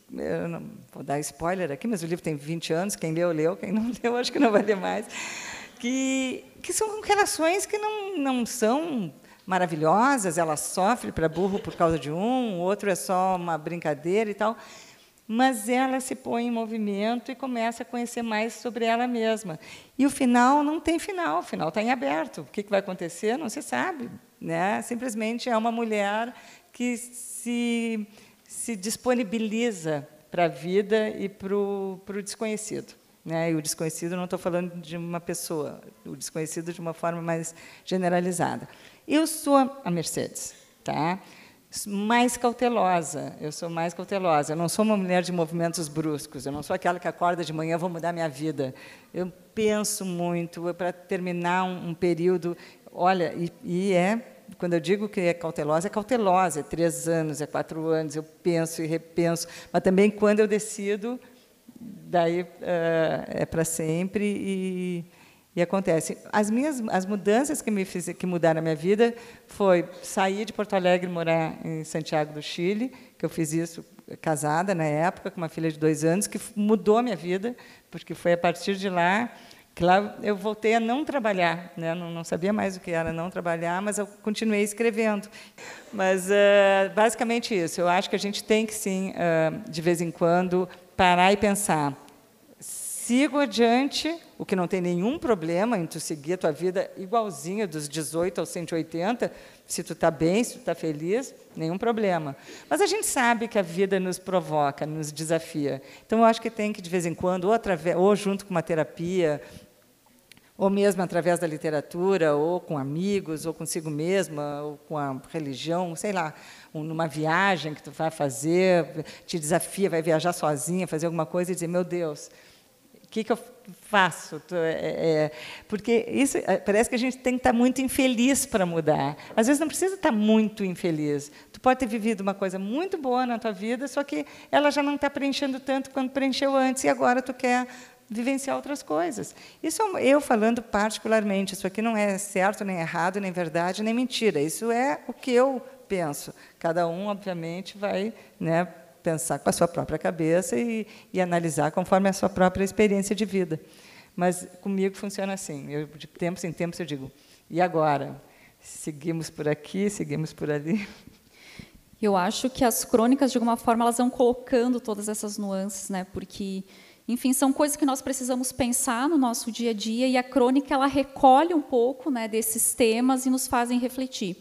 vou dar spoiler aqui, mas o livro tem 20 anos, quem leu leu, quem não leu acho que não vai ler mais, que que são relações que não não são maravilhosas, ela sofre para burro por causa de um, o outro é só uma brincadeira e tal, mas ela se põe em movimento e começa a conhecer mais sobre ela mesma. E o final não tem final, o final está em aberto. O que vai acontecer não se sabe. Né? Simplesmente é uma mulher que se, se disponibiliza para a vida e para o desconhecido. Né? E o desconhecido não estou falando de uma pessoa, o desconhecido de uma forma mais generalizada. Eu sou a Mercedes, tá? mais cautelosa, eu sou mais cautelosa. Eu não sou uma mulher de movimentos bruscos, eu não sou aquela que acorda de manhã, vou mudar minha vida. Eu penso muito para terminar um, um, período. Olha, e, e é quando eu digo que é cautelosa, é cautelosa, é três anos, é quatro anos, eu penso e repenso, mas também quando eu decido, daí uh, é para sempre e, e, acontece. As minhas as mudanças que me fiz, que mudaram a minha vida foi sair de Porto Alegre morar em Santiago do Chile, que eu fiz isso casada na época com uma filha de dois anos, que mudou a minha vida, porque foi a partir de lá que lá eu voltei a não trabalhar, né? não, não, sabia mais o que era não trabalhar, mas eu continuei escrevendo. Mas uh, basicamente isso. Eu acho que a gente tem que sim, uh, de vez em quando, parar e pensar: sigo adiante, o que não tem nenhum problema em tu seguir a tua vida igualzinha dos 18 aos 180, se tu está bem, se tu está feliz, nenhum problema. Mas a gente sabe que a vida nos provoca, nos desafia. Então, eu acho que tem que, de vez em quando, ou, através, ou junto com uma terapia, ou mesmo através da literatura, ou com amigos, ou consigo mesma, ou com a religião, sei lá, numa viagem que tu vai fazer, te desafia, vai viajar sozinha, fazer alguma coisa e dizer, meu Deus, o que, que eu faço? É, é, porque isso é, parece que a gente tem que estar muito infeliz para mudar. Às vezes não precisa estar muito infeliz. Tu pode ter vivido uma coisa muito boa na tua vida, só que ela já não está preenchendo tanto quanto preencheu antes, e agora tu quer vivenciar outras coisas. Isso eu falando particularmente, isso aqui não é certo, nem errado, nem verdade, nem mentira. Isso é o que eu penso. Cada um, obviamente, vai né, pensar com a sua própria cabeça e, e analisar conforme a sua própria experiência de vida. Mas comigo funciona assim. Eu, de tempos em tempos eu digo: e agora? Seguimos por aqui, seguimos por ali. Eu acho que as crônicas, de alguma forma, elas vão colocando todas essas nuances, né? Porque enfim, são coisas que nós precisamos pensar no nosso dia a dia e a crônica ela recolhe um pouco né, desses temas e nos fazem refletir.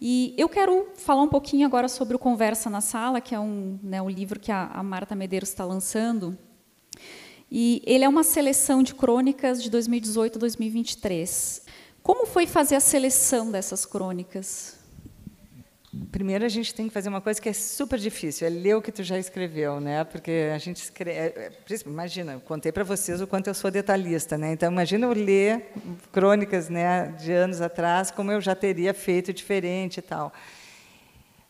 E eu quero falar um pouquinho agora sobre o Conversa na Sala, que é um, né, um livro que a, a Marta Medeiros está lançando. E ele é uma seleção de crônicas de 2018 a 2023. Como foi fazer a seleção dessas crônicas? Primeiro a gente tem que fazer uma coisa que é super difícil, é ler o que tu já escreveu, né? Porque a gente escreve, é, é, imagina, eu contei para vocês o quanto eu sou detalhista, né? Então imagina eu ler crônicas, né, de anos atrás, como eu já teria feito diferente e tal.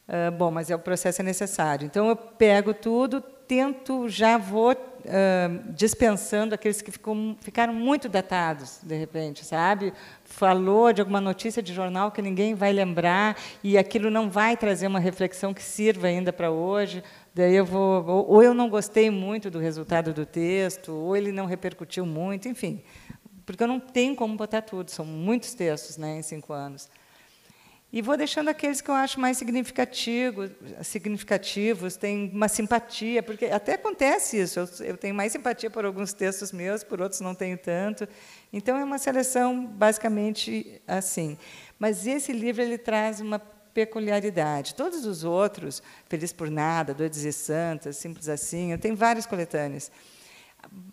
Uh, bom, mas é o processo é necessário. Então eu pego tudo, tento, já vou uh, dispensando aqueles que ficam, ficaram muito datados, de repente, sabe? Falou de alguma notícia de jornal que ninguém vai lembrar e aquilo não vai trazer uma reflexão que sirva ainda para hoje. Daí eu vou, ou, ou eu não gostei muito do resultado do texto, ou ele não repercutiu muito, enfim, porque eu não tenho como botar tudo. São muitos textos, né, em cinco anos. E vou deixando aqueles que eu acho mais significativos, significativos, tem uma simpatia, porque até acontece isso, eu, tenho mais simpatia por alguns textos meus, por outros não tenho tanto. Então é uma seleção basicamente assim. Mas esse livro ele traz uma peculiaridade. Todos os outros, Feliz por Nada, Doidos e Santas, Simples Assim, eu tenho várias coletâneas.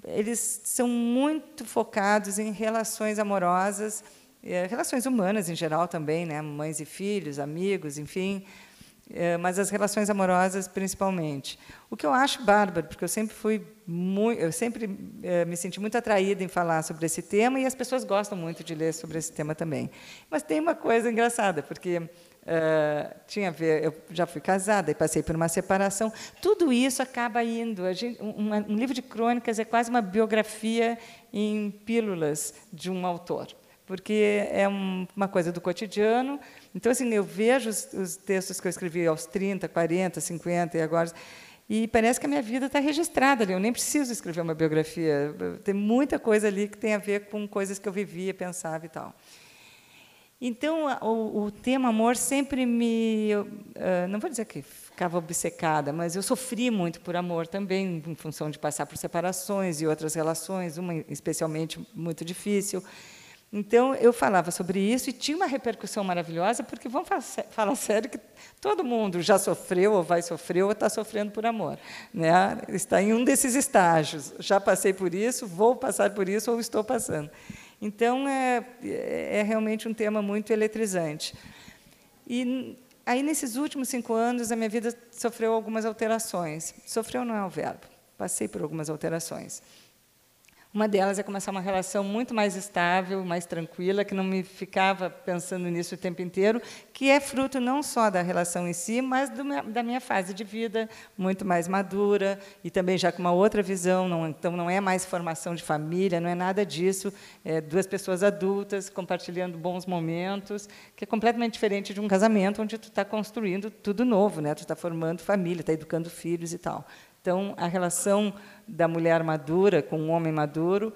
Eles são muito focados em relações amorosas é, relações humanas em geral também, né? mães e filhos, amigos, enfim, é, mas as relações amorosas principalmente. O que eu acho bárbaro, porque eu sempre fui muito, eu sempre é, me senti muito atraída em falar sobre esse tema e as pessoas gostam muito de ler sobre esse tema também. Mas tem uma coisa engraçada, porque Uh, tinha a ver, eu já fui casada e passei por uma separação. Tudo isso acaba indo. Gente, um, um, livro de crônicas é quase uma biografia em pílulas de um autor porque é uma coisa do cotidiano, Então, assim, eu vejo os, os textos que eu escrevi aos 30, 40, 50 e agora e parece que a minha vida está registrada ali. Eu nem preciso escrever uma biografia. Tem muita coisa ali que tem a ver com coisas que eu vivia, pensava e tal. Então, o, o tema amor sempre me. Eu, não vou dizer que ficava obcecada, mas eu sofri muito por amor também, em função de passar por separações e outras relações, uma especialmente muito difícil. Então, eu falava sobre isso e tinha uma repercussão maravilhosa, porque vamos falar sério que todo mundo já sofreu, ou vai sofrer, ou está sofrendo por amor. Né? Está em um desses estágios. Já passei por isso, vou passar por isso, ou estou passando. Então, é, é realmente um tema muito eletrizante. E aí, nesses últimos cinco anos, a minha vida sofreu algumas alterações. Sofreu não é o verbo. Passei por algumas alterações. Uma delas é começar uma relação muito mais estável, mais tranquila, que não me ficava pensando nisso o tempo inteiro, que é fruto não só da relação em si, mas do, da minha fase de vida muito mais madura e também já com uma outra visão. Não, então, não é mais formação de família, não é nada disso. É duas pessoas adultas compartilhando bons momentos, que é completamente diferente de um casamento onde tu está construindo tudo novo, né? Tu está formando família, está educando filhos e tal. Então, a relação da mulher madura com o homem maduro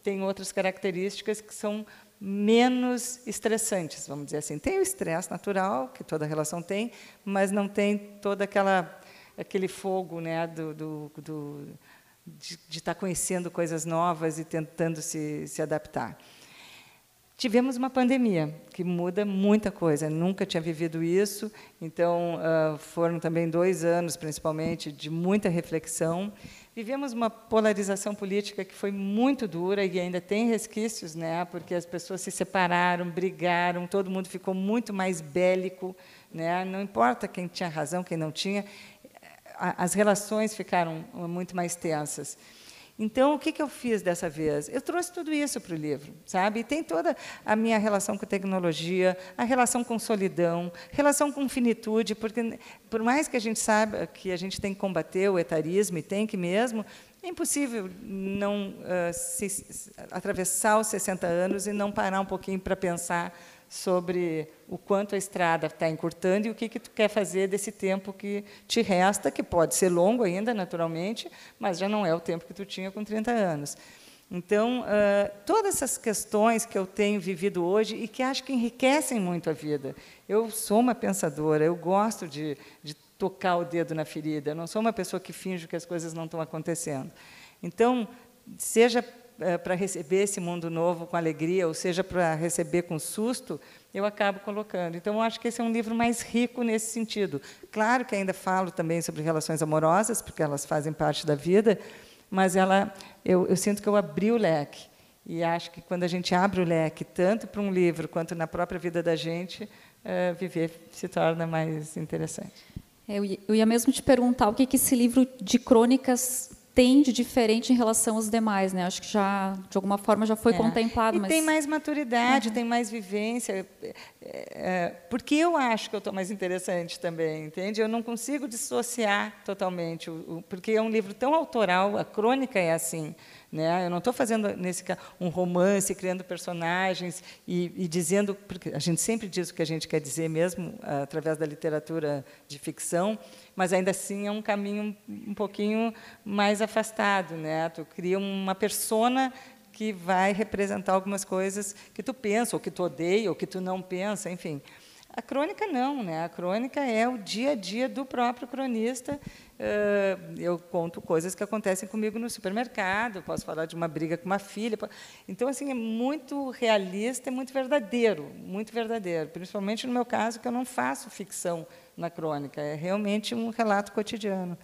tem outras características que são menos estressantes, vamos dizer assim. Tem o estresse natural que toda relação tem, mas não tem toda aquela aquele fogo, né, do, do, do de, de estar conhecendo coisas novas e tentando se, se adaptar. Tivemos uma pandemia que muda muita coisa. nunca tinha vivido isso, então uh, foram também dois anos, principalmente, de muita reflexão. Vivemos uma polarização política que foi muito dura e ainda tem resquícios, né? Porque as pessoas se separaram, brigaram, todo mundo ficou muito mais bélico, né? Não importa quem tinha razão, quem não tinha, as relações ficaram muito mais tensas. Então, o que, que eu fiz dessa vez? Eu trouxe tudo isso para o livro, sabe? E tem toda a minha relação com tecnologia, a relação com solidão, relação com finitude, porque por mais que a gente saiba que a gente tem que combater o etarismo e tem que mesmo, é impossível não uh, se, atravessar os 60 anos e não parar um pouquinho para pensar sobre o quanto a estrada está encurtando e o que, que tu quer fazer desse tempo que te resta, que pode ser longo ainda, naturalmente, mas já não é o tempo que tu tinha com 30 anos. Então, uh, todas essas questões que eu tenho vivido hoje e que acho que enriquecem muito a vida. Eu sou uma pensadora, eu gosto de, de tocar o dedo na ferida, eu não sou uma pessoa que finge que as coisas não estão acontecendo. Então, seja para receber esse mundo novo com alegria, ou seja, para receber com susto, eu acabo colocando. Então, eu acho que esse é um livro mais rico nesse sentido. Claro que ainda falo também sobre relações amorosas, porque elas fazem parte da vida, mas ela, eu, eu sinto que eu abri o leque. E acho que quando a gente abre o leque, tanto para um livro quanto na própria vida da gente, é, viver se torna mais interessante. Eu ia mesmo te perguntar o que, que esse livro de crônicas tem de diferente em relação aos demais, né? Acho que já de alguma forma já foi é. contemplado. E mas... tem mais maturidade, uhum. tem mais vivência, é, é, porque eu acho que eu estou mais interessante também, entende? Eu não consigo dissociar totalmente, porque é um livro tão autoral, a crônica é assim. Né? Eu não estou fazendo nesse um romance, criando personagens e, e, dizendo, porque a gente sempre diz o que a gente quer dizer mesmo através da literatura de ficção, mas ainda assim é um caminho um pouquinho mais afastado, né? Tu cria uma persona que vai representar algumas coisas que tu pensa, ou que tu odeia, ou que tu não pensa, enfim. A crônica não, né? A crônica é o dia a dia do próprio cronista. Eu conto coisas que acontecem comigo no supermercado, posso falar de uma briga com uma filha. Então, assim, é muito realista, é muito verdadeiro, muito verdadeiro. Principalmente no meu caso, que eu não faço ficção na crônica, é realmente um relato cotidiano.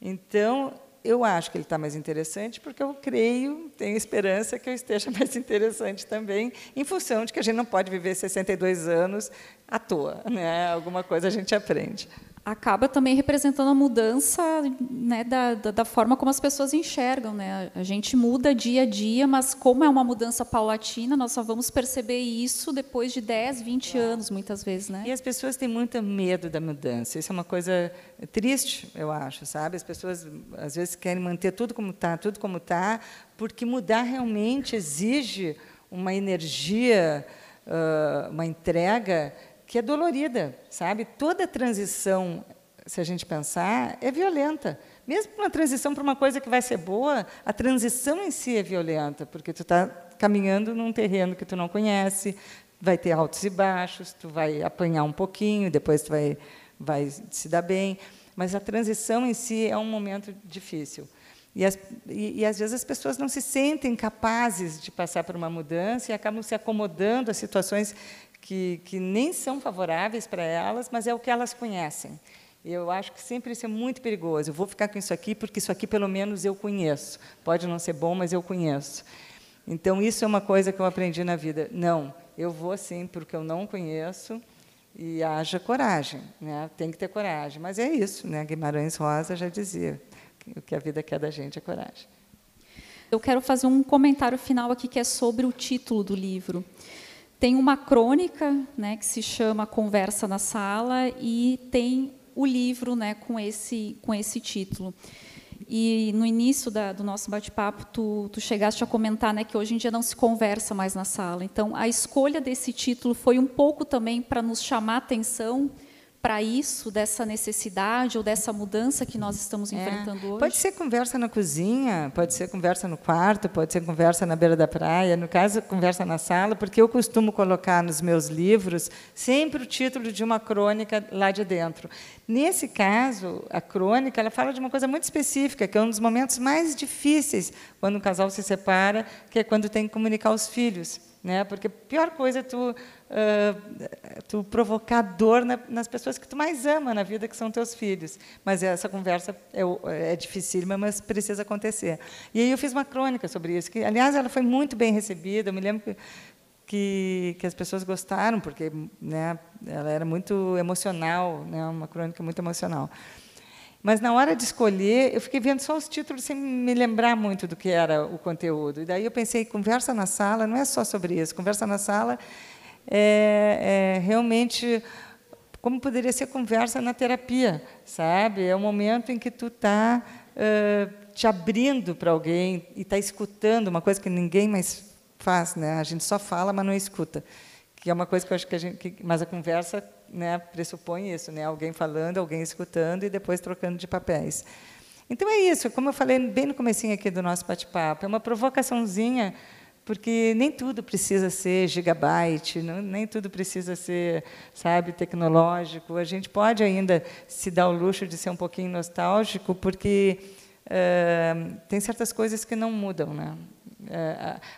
Então, eu acho que ele está mais interessante porque eu creio, tenho esperança que eu esteja mais interessante também, em função de que a gente não pode viver 62 anos à toa, né? Alguma coisa a gente aprende acaba também representando a mudança né, da, da, da, forma como as pessoas enxergam. Né? A gente muda dia a dia, mas como é uma mudança paulatina, nós só vamos perceber isso depois de 10, 20 anos, muitas vezes. Né? E as pessoas têm muito medo da mudança. Isso é uma coisa triste, eu acho. sabe? As pessoas, às vezes, querem manter tudo como está, tudo como está, porque mudar realmente exige uma energia, uma entrega que é dolorida, sabe? Toda transição, se a gente pensar, é violenta. Mesmo uma transição para uma coisa que vai ser boa, a transição em si é violenta, porque tu está caminhando num terreno que tu não conhece, vai ter altos e baixos, tu vai apanhar um pouquinho, depois tu vai, vai se dar bem. Mas a transição em si é um momento difícil. E, as, e, e, às vezes as pessoas não se sentem capazes de passar por uma mudança e acabam se acomodando a situações que, que nem são favoráveis para elas, mas é o que elas conhecem. Eu acho que sempre isso é muito perigoso. Eu vou ficar com isso aqui porque isso aqui pelo menos eu conheço. Pode não ser bom, mas eu conheço. Então isso é uma coisa que eu aprendi na vida. Não, eu vou sim porque eu não conheço e haja coragem, né? Tem que ter coragem. Mas é isso, né? Guimarães Rosa já dizia o que a vida quer da gente é coragem. Eu quero fazer um comentário final aqui que é sobre o título do livro. Tem uma crônica, né, que se chama Conversa na Sala e tem o livro, né, com esse com esse título. E no início da, do nosso bate-papo, tu, tu chegaste a comentar né, que hoje em dia não se conversa mais na sala. Então, a escolha desse título foi um pouco também para nos chamar a atenção para isso, dessa necessidade ou dessa mudança que nós estamos é. enfrentando hoje? Pode ser conversa na cozinha, pode ser conversa no quarto, pode ser conversa na beira da praia, no caso, conversa na sala, porque eu costumo colocar nos meus livros sempre o título de uma crônica lá de dentro. Nesse caso, a crônica ela fala de uma coisa muito específica, que é um dos momentos mais difíceis quando um casal se separa, que é quando tem que comunicar os filhos. Né? Porque a pior coisa é tu uh, tu provocar dor na, nas pessoas que tu mais ama na vida, que são teus filhos. Mas essa conversa é, é mas precisa acontecer. E aí eu fiz uma crônica sobre isso, que, aliás, ela foi muito bem recebida. Eu me lembro que, que, que as pessoas gostaram, porque né, ela era muito emocional, né, uma crônica muito emocional. Mas na hora de escolher, eu fiquei vendo só os títulos sem me lembrar muito do que era o conteúdo. E daí eu pensei, conversa na sala não é só sobre isso. Conversa na sala é, é realmente como poderia ser conversa na terapia, sabe? É o momento em que tu está te abrindo para alguém e está escutando uma coisa que ninguém mais faz, né? A gente só fala, mas não escuta, que é uma coisa que eu acho que a gente, que, mas a conversa, né, pressupõe isso, né? Alguém falando, alguém escutando e depois trocando de papéis. Então é isso, como eu falei bem no comecinho aqui do nosso bate-papo, é uma provocaçãozinha porque nem tudo precisa ser gigabyte, não, nem tudo precisa ser, sabe, tecnológico. A gente pode ainda se dar o luxo de ser um pouquinho nostálgico, porque uh, tem certas coisas que não mudam, né?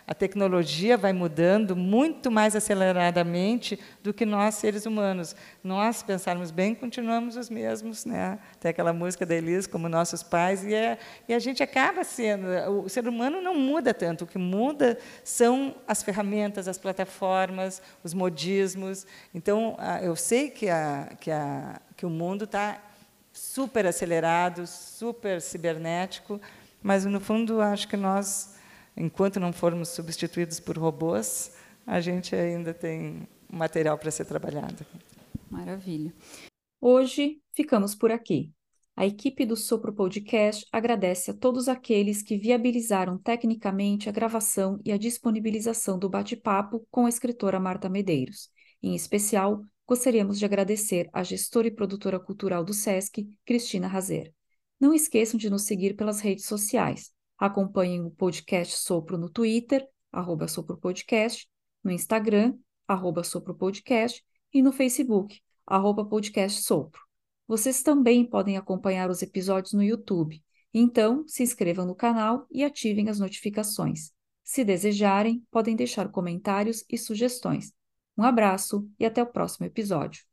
A tecnologia vai mudando muito mais aceleradamente do que nós, seres humanos. Nós, pensarmos bem, continuamos os mesmos. Né? Tem aquela música da Elis, como nossos pais, e, é, e a gente acaba sendo. O ser humano não muda tanto. O que muda são as ferramentas, as plataformas, os modismos. Então, eu sei que, a, que, a, que o mundo está super acelerado, super cibernético, mas, no fundo, acho que nós enquanto não formos substituídos por robôs, a gente ainda tem material para ser trabalhado. Maravilha. Hoje ficamos por aqui. A equipe do Sopro Podcast agradece a todos aqueles que viabilizaram tecnicamente a gravação e a disponibilização do bate-papo com a escritora Marta Medeiros. Em especial, gostaríamos de agradecer à gestora e produtora cultural do SESC, Cristina Razer. Não esqueçam de nos seguir pelas redes sociais. Acompanhem o podcast Sopro no Twitter, arroba Sopro Podcast, no Instagram, arroba Sopro Podcast e no Facebook, arroba Podcast Sopro. Vocês também podem acompanhar os episódios no YouTube. Então, se inscrevam no canal e ativem as notificações. Se desejarem, podem deixar comentários e sugestões. Um abraço e até o próximo episódio.